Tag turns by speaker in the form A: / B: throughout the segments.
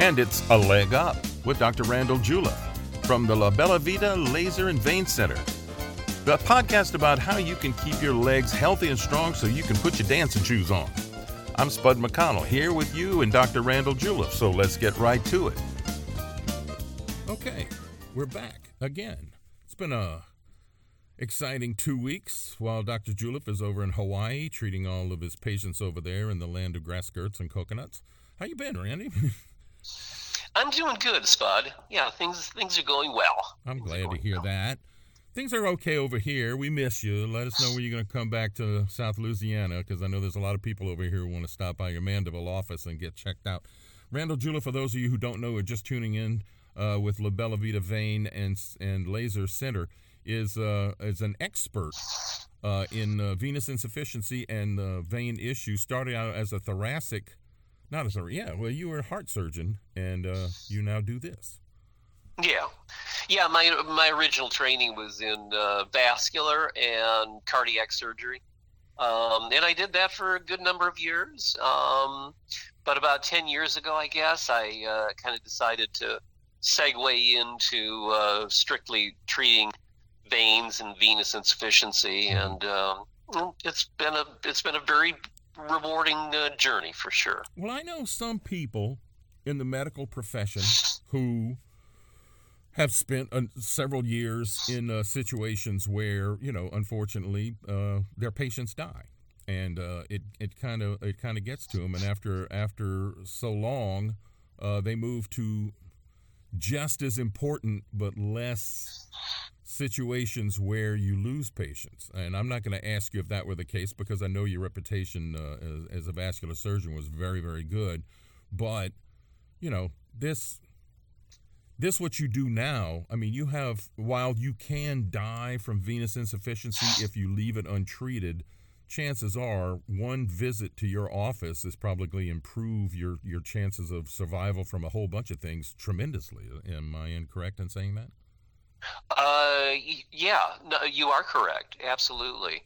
A: And it's A Leg Up with Dr. Randall Juleff from the La Bella Vita Laser and Vein Center. The podcast about how you can keep your legs healthy and strong so you can put your dancing shoes on. I'm Spud McConnell here with you and Dr. Randall Juleff, so let's get right to it. Okay, we're back again. It's been a exciting two weeks while Dr. Juleff is over in Hawaii treating all of his patients over there in the land of grass skirts and coconuts. How you been, Randy?
B: I'm doing good, Spud. Yeah, things things are going well.
A: I'm
B: Things
A: glad to hear
B: well.
A: that. Things are okay over here. We miss you. Let us know when you're going to come back to South Louisiana because I know there's a lot of people over here who want to stop by your Mandeville office and get checked out. Randall Juleff, for those of you who don't know, are just tuning in uh, with La Bella Vita Vein and and Laser Center, is uh, is an expert uh, in uh, venous insufficiency and uh, vein issues. Started out as a thoracic, not as a yeah. Well, you were a heart surgeon, and uh, you now do this.
B: Yeah, yeah. My my original training was in uh, vascular and cardiac surgery, um, and I did that for a good number of years. Um, but about ten years ago, I guess I uh, kind of decided to segue into uh, strictly treating veins and venous insufficiency, and um, it's been a it's been a very rewarding uh, journey for sure.
A: Well, I know some people in the medical profession who have spent uh, several years in uh, situations where, you know, unfortunately, uh, their patients die, and uh, it it kind of it kind of gets to them, and after after so long, uh, they move to just as important but less situations where you lose patients. And I'm not going to ask you if that were the case because I know your reputation uh, as, as a vascular surgeon was very, very good. But, you know, this this what you do now i mean you have while you can die from venous insufficiency if you leave it untreated chances are one visit to your office is probably improve your your chances of survival from a whole bunch of things tremendously am i incorrect in saying that
B: Uh, yeah, no, you are correct. Absolutely.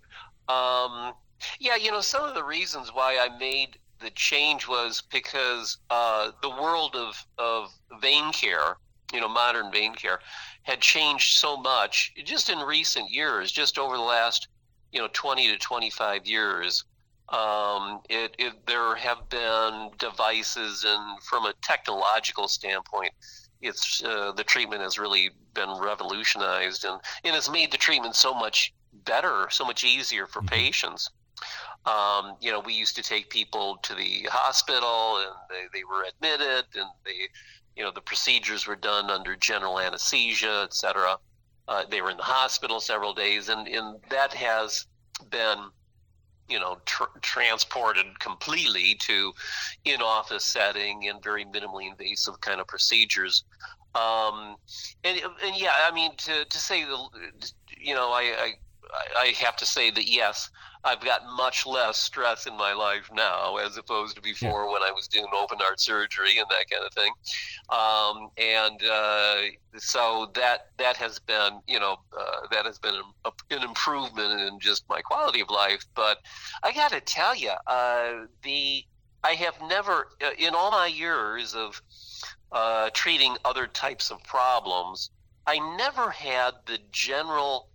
B: Um, yeah, you know, some of the reasons why I made the change was because uh, the world of, of vein care, you know, modern vein care, had changed so much just in recent years, just over the last, you know, 20 to 25 years. Um, it, it, there have been devices, and from a technological standpoint, it's uh, the treatment has really been revolutionized and, and it's made the treatment so much better, so much easier for
A: Mhm.
B: patients. Um, you know, we used to take people to the hospital and they, they were admitted and they, you know, the procedures were done under general anesthesia, et cetera. Uh, they were in the hospital several days and, and that has been, you know, tr- transported completely to in-office setting and very minimally invasive kind of procedures. Um, and, and yeah, I mean, to, to say the, you know, I, I, I have to say that yes, I've got much less stress in my life now as opposed to before when I was doing open heart surgery and that kind of thing. Um, and uh, so that that has been, you know, uh, that has been a, an improvement in just my quality of life. But I got to tell you, uh, the I have never, uh, in all my years of uh, treating other types of problems, I never had the general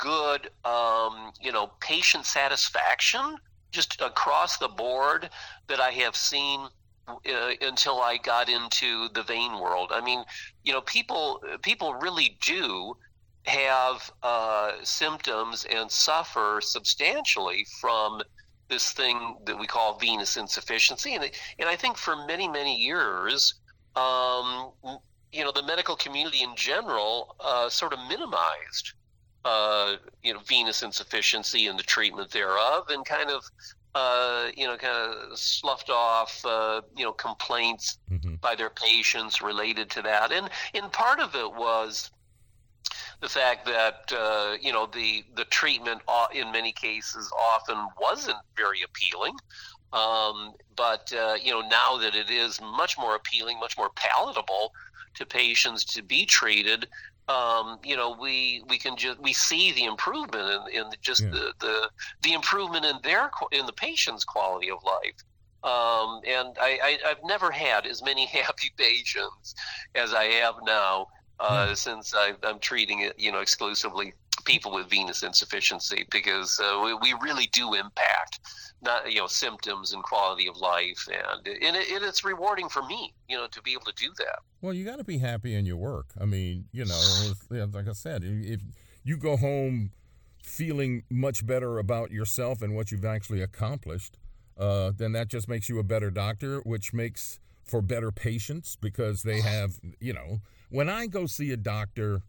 B: good, um, you know, patient satisfaction just across the board that I have seen uh, until I got into the vein world. I mean, you know, people people really do have uh, symptoms and suffer substantially from this thing that we call venous insufficiency, and and I think for many many years, um, you know, the medical community in general uh, sort of minimized uh, you know, venous insufficiency and the treatment thereof, and kind of, uh, you know, kind of sloughed off, uh, you know, complaints
A: hmm
B: by their patients related to that, and and part of it was the fact that uh, you know the the treatment in many cases often wasn't very appealing. Um, but uh, you know now that it is much more appealing, much more palatable to patients to be treated, um, you know we we can just we see the improvement in, in just
A: Yeah.
B: the, the the improvement in their in the patient's quality of life. Um, and I, I, have never had as many happy patients as I have now uh, hmm. since I, am treating it, you know, exclusively people with venous insufficiency because uh, we, we really do impact not you know symptoms and quality of life. And and, it, and it's rewarding for me you know to be able to do that.
A: Well you got to be happy in your work. I mean you know like i said if you go home feeling much better about yourself and what you've actually accomplished uh, then that just makes you a better doctor which makes for better patients because they have you know when i go see a doctor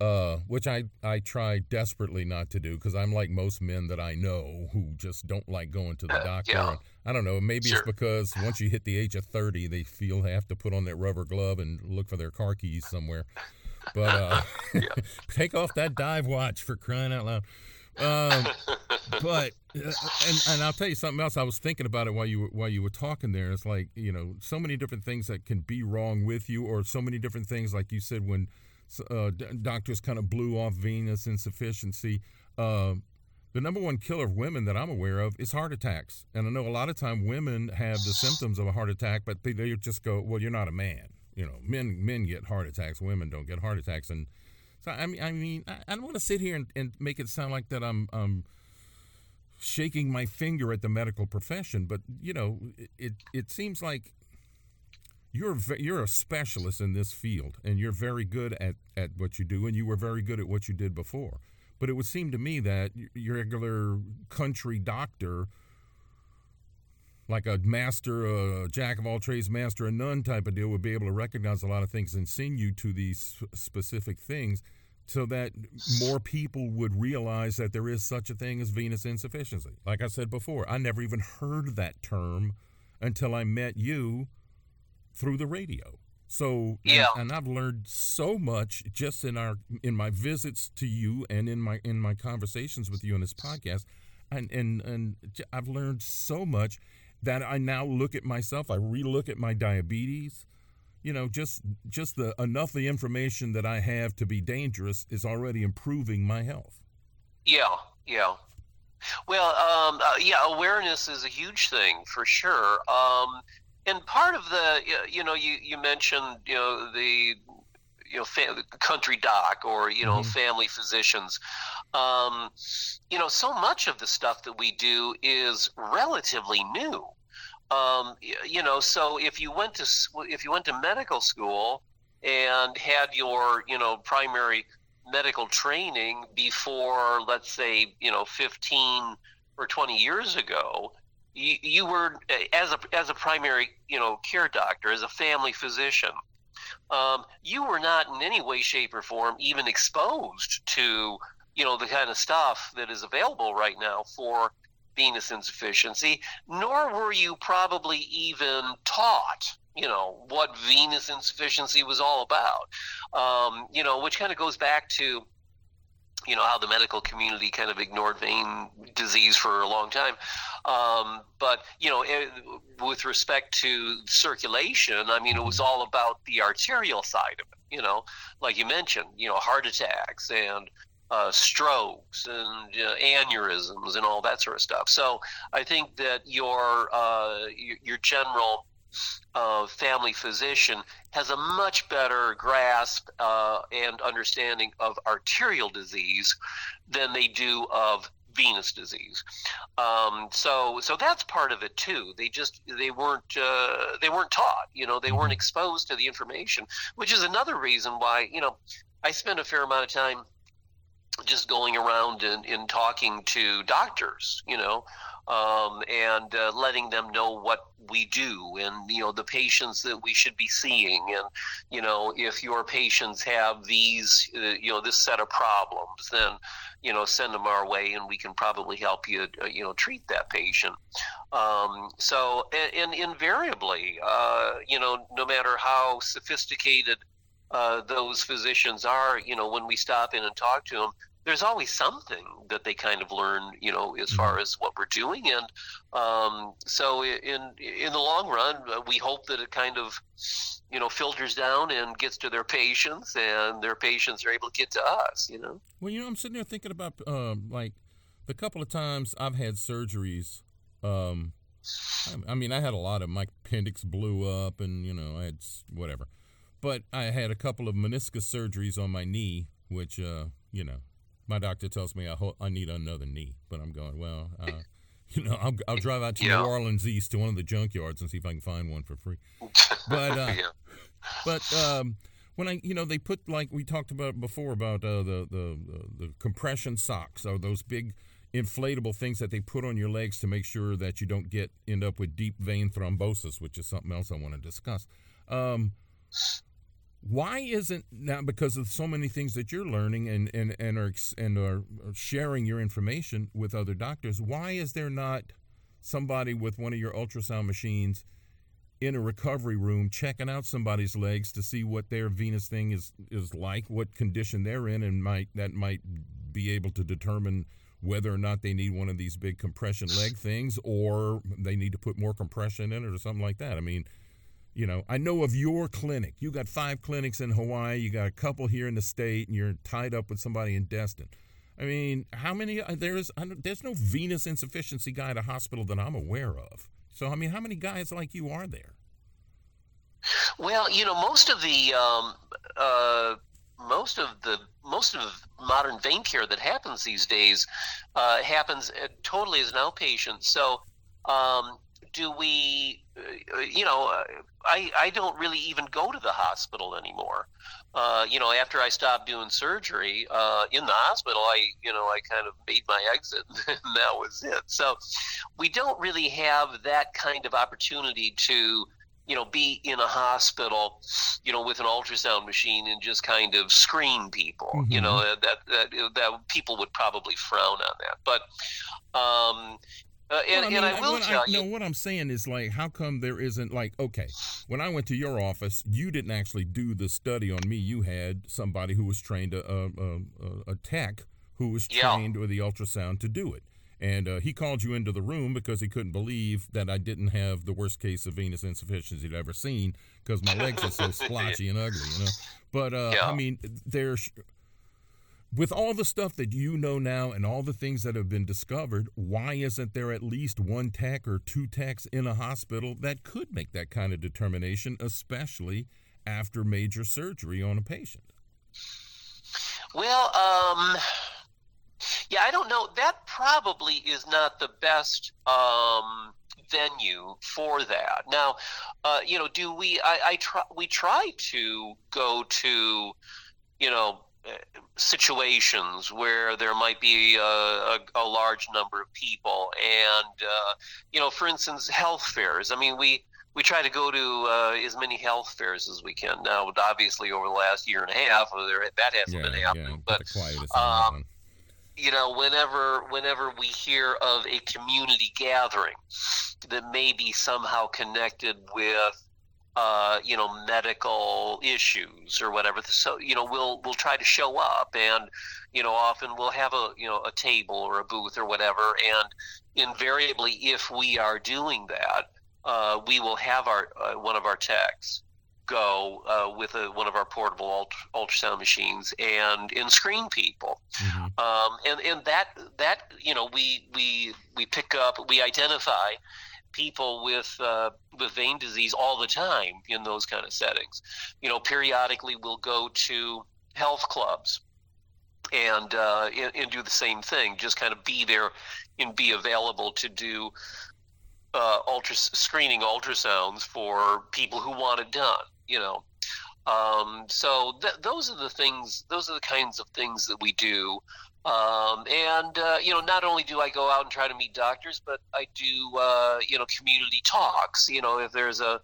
A: uh, which I, I try desperately not to do because I'm like most men that I know who just don't like going to the uh, doctor. Yeah. I don't know. Maybe sure. it's because once you hit the age of 30, they feel they have to put on that rubber glove and look for their car keys somewhere. But uh, take off that dive watch for crying out loud. Um, but uh, and and I'll tell you something else. I was thinking about it while you were, while you were talking there. It's like you know so many different things that can be wrong with you, or so many different things like you said when uh, doctors kind of blew off venous insufficiency. Uh, the number one killer of women that I'm aware of is heart attacks. And I know a lot of time women have the symptoms of a heart attack, but they, just go, "Well, you're not a man." You know, men men get heart attacks, women don't get heart attacks. And so I mean, I mean, I, I don't want to sit here and, and make it sound like that I'm um, shaking my finger at the medical profession, but you know, it it seems like you're you're a specialist in this field and you're very good at, at what you do and you were very good at what you did before. But it would seem to me that your regular country doctor like a master a jack of all trades master of none type of deal would be able to recognize a lot of things and send you to these specific things so that more people would realize that there is such a thing as venous insufficiency. Like i said before i never even heard that term until i met you through the radio. So
B: yeah,
A: and, and, I've learned so much just in our in my visits to you and in my in my conversations with you in this podcast, and and and I've learned so much that I now look at myself. I relook at my diabetes. You know, just just the enough the information that I have to be dangerous is already improving my health.
B: Yeah, yeah. Well, um, uh, yeah, awareness is a huge thing for sure. Um, and part of the you know you you mentioned you know the you know fa- country doc or you know mm-hmm. family physicians um, you know so much of the stuff that we do is relatively new um, you know so if you went to if you went to medical school and had your you know primary medical training before let's say you know 15 or 20 years ago you, you were as a as a primary you know care doctor as a family physician um, you were not in any way shape or form even exposed to you know the kind of stuff that is available right now for venous insufficiency nor were you probably even taught you know what venous insufficiency was all about. Um, you know which kind of goes back to you know how the medical community kind of ignored vein disease for a long time. Um, but you know it, with respect to circulation i mean it was all about the arterial side of it you know. Like you mentioned you know heart attacks and uh, strokes and uh, aneurysms and all that sort of stuff. So i think that your uh, your, your general uh, family physician has a much better grasp uh, and understanding of arterial disease than they do of venous disease. Um, so so that's part of it too. They just they weren't uh, they weren't taught. You know, they weren't mm-hmm. exposed to the information, which is another reason why you know I spend a fair amount of time just going around and, and talking to doctors. You know, um, and uh, letting them know what we do and you know the patients that we should be seeing and you know if your patients have these uh, you know this set of problems then you know send them our way and we can probably help you uh, you know treat that patient um, so and, and invariably uh, you know no matter how sophisticated uh, those physicians are you know when we stop in and talk to them there's always something that they kind of learn, you know, as far mm-hmm. as what we're doing. And um, so in in the long run, uh, we hope that it kind of, you know, filters down and gets to their patients, and their patients are able to get to us. You know.
A: Well, you know, I'm sitting there thinking about um, like the couple of times I've had surgeries. Um, I mean, I had a lot of my appendix blew up, and you know, I had whatever. But I had a couple of meniscus surgeries on my knee, which uh, you know, my doctor tells me I ho- I need another knee, but I'm going well. Uh, you know, I'll, I'll drive out to yeah. New Orleans East to one of the junkyards and see if I can find one for free. But uh, yeah. but um, when I, you know, they put like we talked about before about uh, the, the the compression socks or those big inflatable things that they put on your legs to make sure that you don't get end up with deep vein thrombosis, which is something else I want to discuss. Um, why isn't now because of so many things that you're learning and and and are and are sharing your information with other doctors? Why is there not somebody with one of your ultrasound machines? in a recovery room checking out somebody's legs to see what their venous thing is is like, what condition they're in, and might that might be able to determine whether or not they need one of these big compression leg things or they need to put more compression in it or something like that. I mean, you know, I know of your clinic. You got five clinics in Hawaii, you got a couple here in the state, and you're tied up with somebody in Destin. I mean, how many? Uh, there's there's no venous insufficiency guy at a hospital that I'm aware of. So, I mean, how many guys like you are there?
B: Well, you know, most of the um, uh, most of the most of modern vein care that happens these days uh, happens totally as an outpatient. So, um, do we? Uh, you know, uh, I I don't really even go to the hospital anymore. Uh, you know, after I stopped doing surgery uh, in the hospital, I, you know, I kind of made my exit, and that was it. So, we don't really have that kind of opportunity to, you know, be in a hospital, you know, with an ultrasound machine and just kind of screen people. Mm-hmm. You know, that, that that people would probably frown on that. But um, uh, and, well, I mean, and, I will tell
A: you. No, what I'm saying is like, how come there isn't like, okay, when I went to your office, you didn't actually do the study on me. You had somebody who was trained, a, a, a, a tech who was trained yeah. with the ultrasound to do it. And uh, he called you into the room because he couldn't believe that I didn't have the worst case of venous insufficiency he'd ever seen because my legs are so splotchy and ugly, you know. But uh, yeah. I mean, there's with all the stuff that you know now and all the things that have been discovered, why isn't there at least one tech or two techs in a hospital that could make that kind of determination, especially after major surgery on a patient?
B: Well, um, yeah, I don't know. That probably is not the best um, venue for that. Now, uh, you know, do we? I, I try. We try to go to, you know, situations where there might be a, a, a, large number of people. And uh, you know for instance health fairs. I mean we we try to go to uh, as many health fairs as we can. Now obviously over the last year and a half there, that hasn't yeah, been happening yeah, but um, you know whenever whenever we hear of a community gathering that may be somehow connected with uh, you know medical issues or whatever. So you know we'll we'll try to show up and you know often we'll have a you know a table or a booth or whatever. And invariably if we are doing that uh, we will have our uh, one of our techs go uh, with a, one of our portable ult- ultrasound machines and and screen people. Mm-hmm. um, and and that that you know we we we pick up we identify people with uh, with vein disease all the time in those kind of settings. You know, periodically we'll go to health clubs and, uh, and, do the same thing. Just kind of be there and be available to do uh, ultra screening ultrasounds for people who want it done. You know. Um, so th- those are the things. Those are the kinds of things that we do um, and uh, you know, not only do I go out and try to meet doctors, but I do uh, you know community talks. You know, if there's a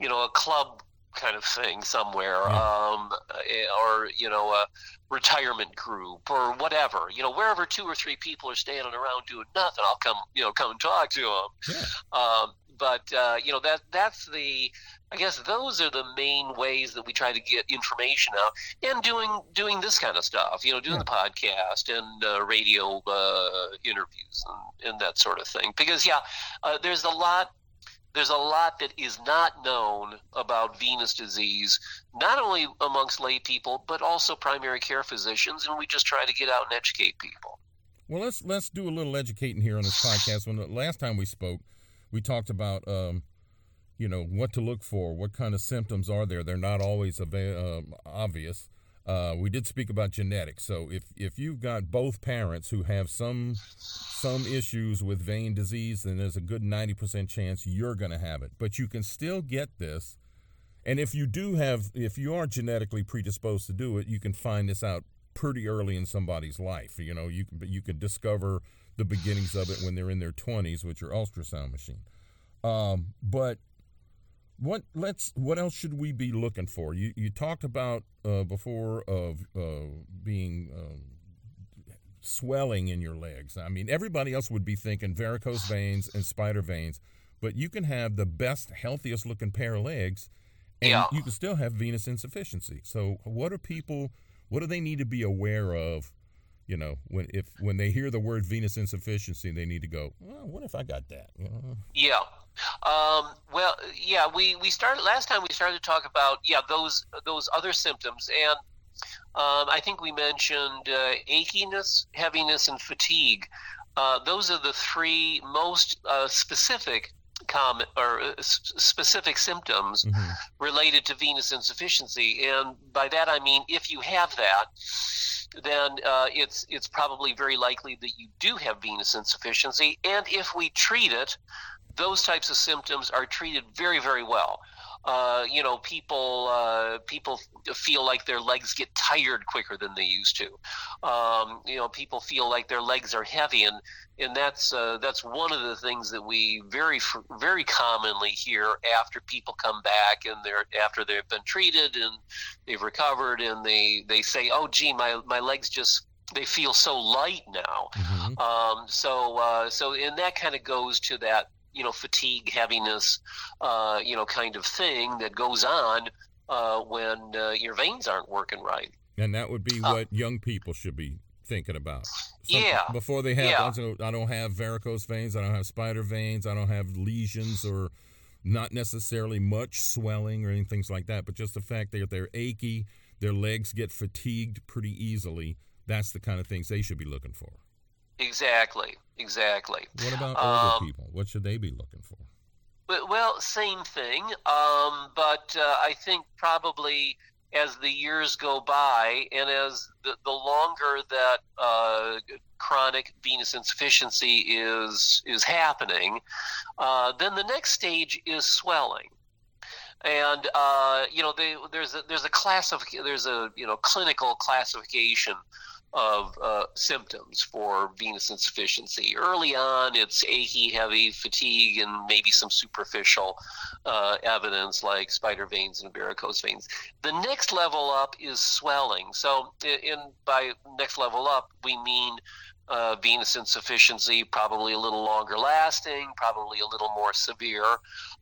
B: you know a club kind of thing somewhere, um, eh, or you know a retirement group or whatever. You know, wherever two or three people are standing around doing nothing, I'll come you know come and talk to them. Yeah. Um, but uh, you know that that's the I guess those are the main ways that we try to get information out, and doing doing this kind of stuff. You know, doing yeah. the podcast and uh, radio uh, interviews and, and, that sort of thing. Because yeah, uh, there's a lot. There's a lot that is not known about venous disease, not only amongst lay people, but also primary care physicians, and we just try to get out and educate people.
A: Well, let's let's do a little educating here on this podcast. When the last time we spoke, we talked about um, you know what to look for, what kind of symptoms are there. They're not always uh, obvious. Uh, we did speak about genetics. So if if you've got both parents who have some some issues with vein disease, then there's a good 90% chance you're going to have it. But you can still get this. And if you do have if you are genetically predisposed to do it, you can find this out pretty early in somebody's life. You know, you can you can discover the beginnings of it when they're in their 20s which are ultrasound machine. Um, but what let's what else should we be looking for? You you talked about uh, before of uh, being uh, swelling in your legs. I mean, everybody else would be thinking varicose veins and spider veins, but you can have the best, healthiest looking pair of legs, and yeah. you can still have venous insufficiency. So, what are people? What do they need to be aware of? You know, when if when they hear the word venous insufficiency, they need to go, well, "What if I got that?" You know?
B: Yeah. Um, well, yeah, we, we started last time. We started to talk about yeah those those other symptoms, and um, I think we mentioned uh, achiness, heaviness, and fatigue. Uh, those are the three most uh, specific common or uh, specific symptoms mm-hmm. related to venous insufficiency, and by that I mean if you have that then uh, it's it's probably very likely that you do have venous insufficiency. And if we treat it, those types of symptoms are treated very, very well. Uh, you know, people uh, people feel like their legs get tired quicker than they used to. Um, you know, people feel like their legs are heavy, and and that's uh, that's one of the things that we very very commonly hear after people come back and they're after they've been treated and they've recovered, and they they say, oh, gee, my my legs just they feel so light now. Mm-hmm. Um, so uh, so and that kind of goes to that you know fatigue, heaviness, uh, you know, kind of thing that goes on uh, when uh, your veins aren't working right.
A: And that would be uh, what young people should be thinking about.
B: Some, yeah.
A: Before they have, yeah. I don't have varicose veins. I don't have spider veins. I don't have lesions or not necessarily much swelling or anything like that, but just the fact that they're achy, their legs get fatigued pretty easily. That's the kind of things they should be looking for.
B: Exactly. Exactly.
A: What about older um, people? What should they be looking for?
B: Well, same thing. Um, but uh, I think probably as the years go by and as the, the longer that uh, chronic venous insufficiency is is happening, uh, then the next stage is swelling. And uh, you know, they, there's a, there's a class of there's a you know clinical classification of uh, symptoms for venous insufficiency. Early on, it's achy, heavy, fatigue, and maybe some superficial uh, evidence like spider veins and varicose veins. The next level up is swelling. So, in by next level up, we mean uh, venous insufficiency, probably a little longer lasting, probably a little more severe.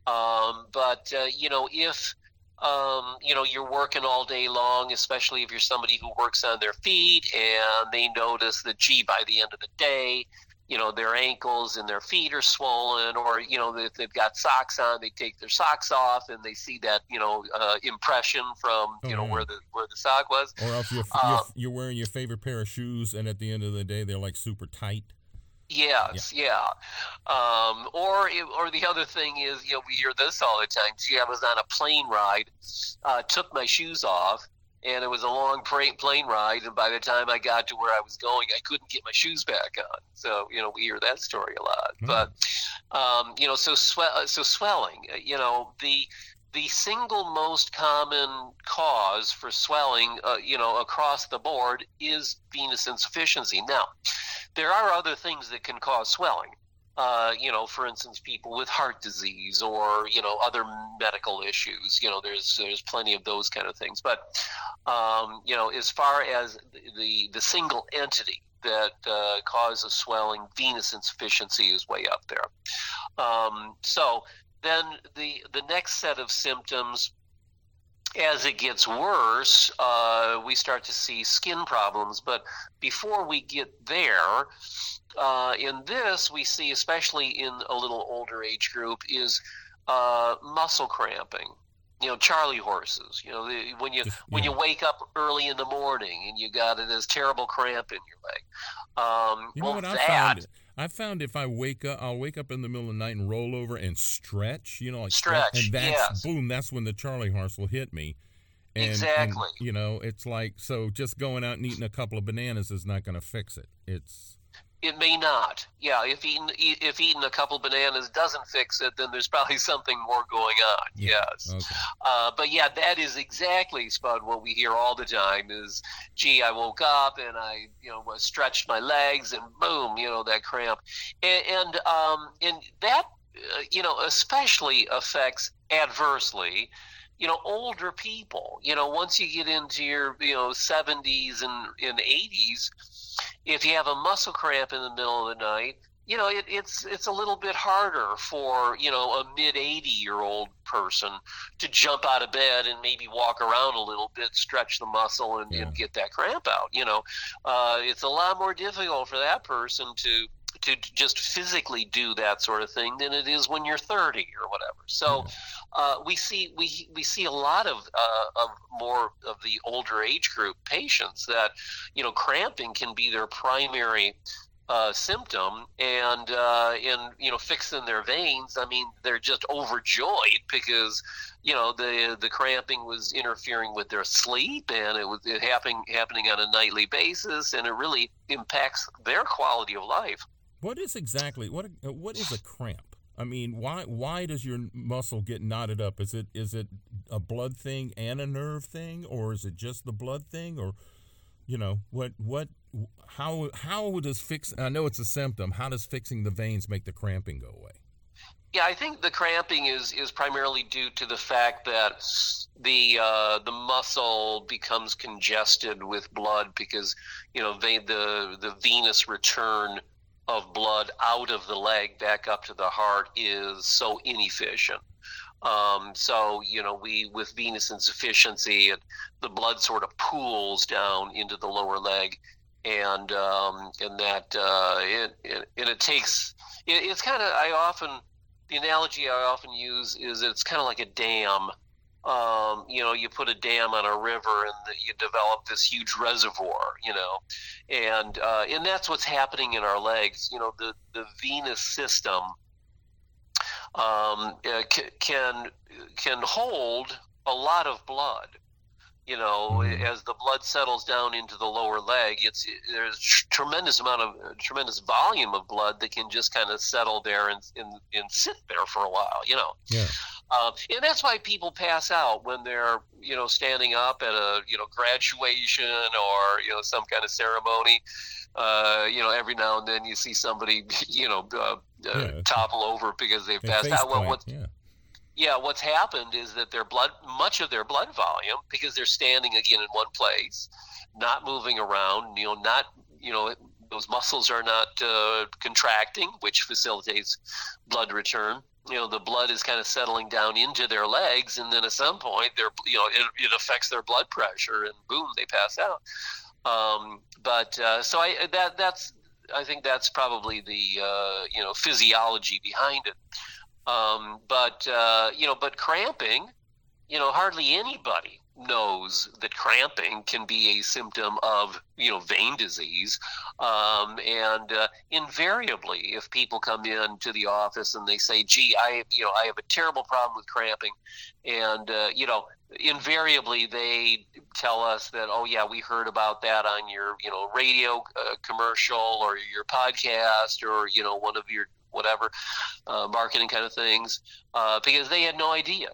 B: Um, but uh, you know, if um, you know, you're working all day long, especially if you're somebody who works on their feet and they notice that, gee, by the end of the day, you know, their ankles and their feet are swollen, or, you know, if they've got socks on, they take their socks off and they see that, you know, uh, impression from, you know, where the where the sock was.
A: Or else you're, you're, um, you're wearing your favorite pair of shoes and at the end of the day, they're like super tight.
B: Yes, yeah. yeah. Um, or or the other thing is, you know, we hear this all the time. Gee, I was on a plane ride, uh, took my shoes off, and it was a long plane ride. And by the time I got to where I was going, I couldn't get my shoes back on. So you know, we hear that story a lot. Mm. But um, you know, so swell, so swelling. Uh, you know, the the single most common cause for swelling, uh, you know, across the board is venous insufficiency. Now there are other things that can cause swelling. Uh, you know, for instance, people with heart disease or you know other medical issues. You know, there's there's plenty of those kind of things. But um, you know, as far as the the single entity that uh, causes swelling, venous insufficiency is way up there. Um, so then the the next set of symptoms as it gets worse, uh, we start to see skin problems. But before we get there, uh, in this, we see, especially in a little older age group, is uh, muscle cramping. You know, Charlie horses. You know, the, when you when you wake up early in the morning and you got this terrible cramp in your leg.
A: Um, you know well, what I that, found? I found if I wake up, I'll wake up in the middle of the night and roll over and stretch, you know, like
B: Stretch,
A: and that's
B: yes.
A: boom, that's when the Charlie horse will hit me. And, and,
B: Exactly.
A: you know, it's like so just going out and eating a couple of bananas is not going to fix it. It's
B: It may not. Yeah, if eating if eating a couple bananas doesn't fix it, then there's probably something more going on.
A: Yeah,
B: Yes.
A: okay.
B: Uh, but yeah, that is exactly Spud. What we hear all the time is, "Gee, I woke up and I, you know, was stretched my legs and boom, you know, that cramp," and and, um, and that, uh, you know, especially affects adversely. You know, older people. You know, once you get into your, you know, 70s and in 80s, if you have a muscle cramp in the middle of the night, you know, it, it's it's a little bit harder for you know a mid 80 year old person to jump out of bed and maybe walk around a little bit, stretch the muscle, and,
A: Yeah.
B: and get that cramp out. You know, uh, it's a lot more difficult for that person to to just physically do that sort of thing than it is when you're 30 or whatever. So. Uh, we see we we see a lot of uh, of more of the older age group patients that you know cramping can be their primary uh, symptom and uh, and you know fixing their veins. I mean they're just overjoyed because you know the the cramping was interfering with their sleep and it was it happening happening on a nightly basis and it really impacts their quality of life.
A: What is exactly what what is a cramp? I mean, why why does your muscle get knotted up? Is it is it a blood thing and a nerve thing, or is it just the blood thing, or you know what what how how does fix? I know it's a symptom. How does fixing the veins make the cramping go away?
B: Yeah, I think the cramping is is primarily due to the fact that the uh, the muscle becomes congested with blood because you know the the venous return of blood out of the leg back up to the heart is so inefficient. Um, so you know we with venous insufficiency, it, the blood sort of pools down into the lower leg, and um, and that uh, it, it and it takes it, it's kind of I often the analogy I often use is it's kind of like a dam. Um, you know, you put a dam on a river and the, you develop this huge reservoir. You know, and uh, and that's what's happening in our legs. You know, the the venous system um, uh, c- can can hold a lot of blood. You know,
A: Mhm.
B: as the blood settles down into the lower leg, it's there's tr- tremendous amount of tremendous volume of blood that can just kind of settle there and, and and sit there for a while. You know,
A: Yeah.
B: Um, and that's why people pass out when they're you know standing up at a you know graduation or you know some kind of ceremony. Uh, you know, every now and then you see somebody you know uh, uh,
A: Yeah.
B: topple over because they've passed out. Well, what
A: yeah.
B: yeah, what's happened is that their blood, much of their blood volume, because they're standing again in one place, not moving around, you know, not, you know, those muscles are not uh, contracting, which facilitates blood return. You know, the blood is kind of settling down into their legs, and then at some point, they're, you know, it, it affects their blood pressure, and boom, they pass out. Um, but uh, so I that that's I think that's probably the uh, you know physiology behind it. Um, but uh, you know, but cramping, you know, hardly anybody knows that cramping can be a symptom of you know vein disease, um, and uh, invariably, if people come in to the office and they say, "Gee, I you know I have a terrible problem with cramping," and uh, you know, invariably they tell us that, "Oh yeah, we heard about that on your you know radio uh, commercial or your podcast or you know one of your whatever uh, marketing kind of things uh, because they had no idea.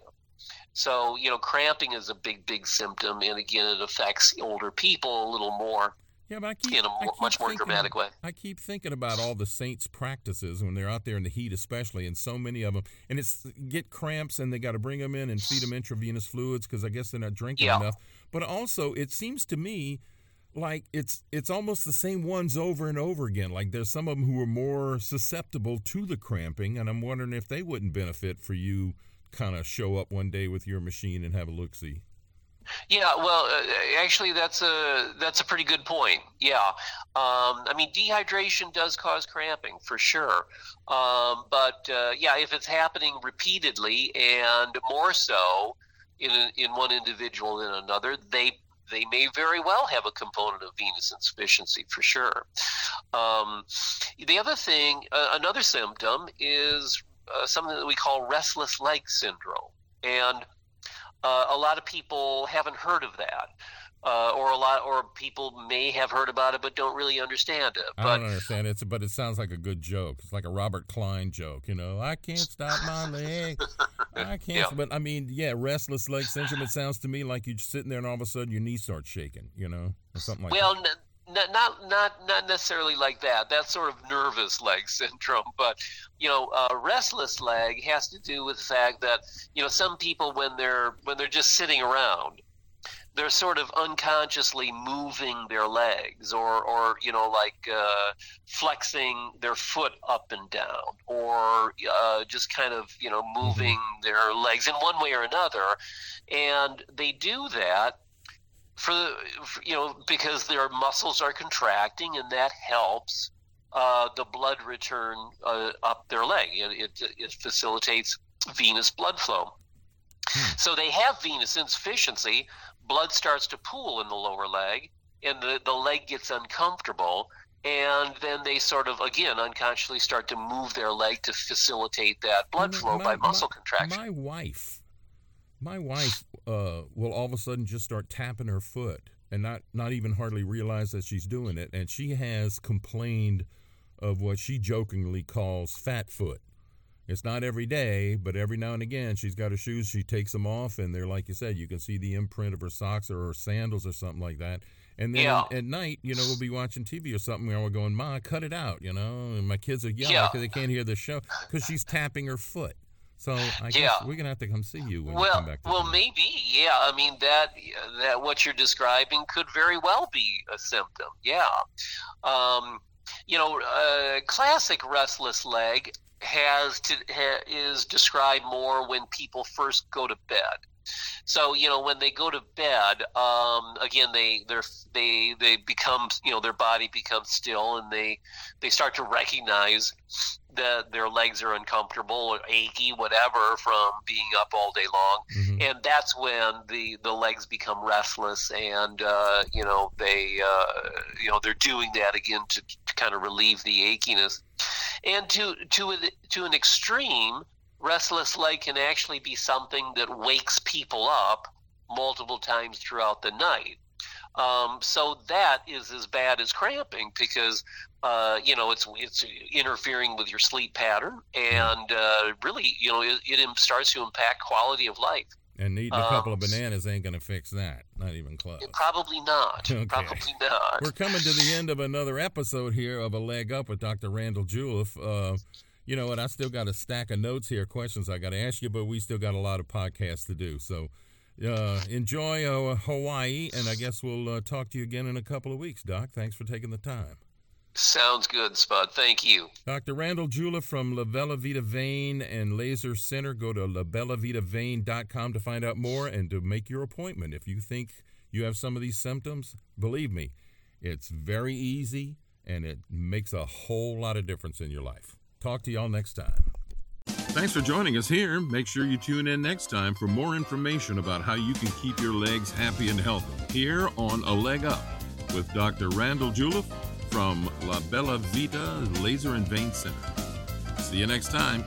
B: So you know, cramping is a big, big symptom, and again, it affects older people a little more
A: Yeah, but I keep
B: in a
A: I keep
B: much more
A: thinking-
B: dramatic way.
A: I keep thinking about all the saints' practices when they're out there in the heat, especially, and so many of them, and it's get cramps, and they got to bring them in and feed them intravenous fluids because I guess they're not drinking
B: Yeah.
A: enough. But also, it seems to me like it's it's almost the same ones over and over again. Like there's some of them who are more susceptible to the cramping, and I'm wondering if they wouldn't benefit for you kind of show up one day with your machine and have a look see.
B: Yeah, well, uh, actually, that's a that's a pretty good point. Yeah, um, I mean, dehydration does cause cramping for sure, um, but uh, yeah, if it's happening repeatedly and more so in a, in one individual than another, they they may very well have a component of venous insufficiency for sure. Um, the other thing, uh, another symptom is uh, something that we call restless leg syndrome. And uh, a lot of people haven't heard of that. Uh, or a lot, or people may have heard about it but don't really understand it.
A: But, I don't understand it, but it sounds like a good joke. It's like a Robert Klein joke, you know. I can't stop my leg. I can't. Yeah. But I mean, yeah, restless leg syndrome. It sounds to me like you're sitting there and all of a sudden your knee starts shaking, you know, or something like
B: well,
A: that.
B: Not not not not necessarily like that. That's sort of nervous leg syndrome, but you know, uh, restless leg has to do with the fact that you know some people when they're when they're just sitting around, they're sort of unconsciously moving their legs, or or you know like uh, flexing their foot up and down, or uh, just kind of you know mm-hmm. moving their legs in one way or another, and they do that for, for, you know because their muscles are contracting and that helps uh, the blood return uh, up their leg. It, it, it, facilitates venous blood flow. Hmm. So they have venous insufficiency. Blood starts to pool in the lower leg, and the, the leg gets uncomfortable. And then they sort of, again, unconsciously start to move their leg to facilitate that blood flow my, by muscle
A: my,
B: contraction.
A: My wife, my wife uh, will all of a sudden just start tapping her foot and not not even hardly realize that she's doing it. And she has complained of what she jokingly calls fat foot. It's not every day, but every now and again, she's got her shoes. She takes them off, and they're like you said, you can see the imprint of her socks or her sandals or something like that. And then yeah. at night, you know, we'll be watching TV or something, and we're going, "Ma, cut it out," you know. And my kids are yelling yeah. because they can't hear the show because she's tapping her foot. So I guess yeah. we're gonna have to come see you when
B: well,
A: you come back.
B: well, maybe, yeah. I mean that that what you're describing could very well be a symptom. Yeah, um, you know, uh, classic restless leg has to ha, is described more when people first go to bed. So you know when they go to bed, um, again they they they they become you know their body becomes still and they they start to recognize that their legs are uncomfortable or achy, whatever, from being up all day long, mm-hmm. and that's when the the legs become restless and uh, you know they uh, you know they're doing that again to, to kind of relieve the achiness, and to to to an extreme restless leg can actually be something that wakes people up multiple times throughout the night. Um, so that is as bad as cramping because uh, you know it's it's interfering with your sleep pattern and uh, really you know it, it, starts to impact quality of life.
A: And eating a couple um, of bananas ain't going to fix that. Not even close.
B: Probably not. Okay. Probably not.
A: We're coming to the end of another episode here of A Leg Up with Dr. Randall Juleff. Uh, you know what? I still got a stack of notes here, questions I got to ask you, but we still got a lot of podcasts to do. So uh, enjoy uh, Hawaii, and I guess we'll uh, talk to you again in a couple of weeks, Doc. Thanks for taking the time.
B: Sounds good, Spud. Thank you.
A: Dr. Randall Juleff from La Bella Vita Vein and Laser Center. Go to labellavitavein.com to find out more and to make your appointment. If you think you have some of these symptoms, believe me, it's very easy and it makes a whole lot of difference in your life. Talk to y'all next time. Thanks for joining us here. Make sure you tune in next time for more information about how you can keep your legs happy and healthy here on A Leg Up with Dr. Randall Juleff from La Bella Vita Laser and Vein Center. See you next time.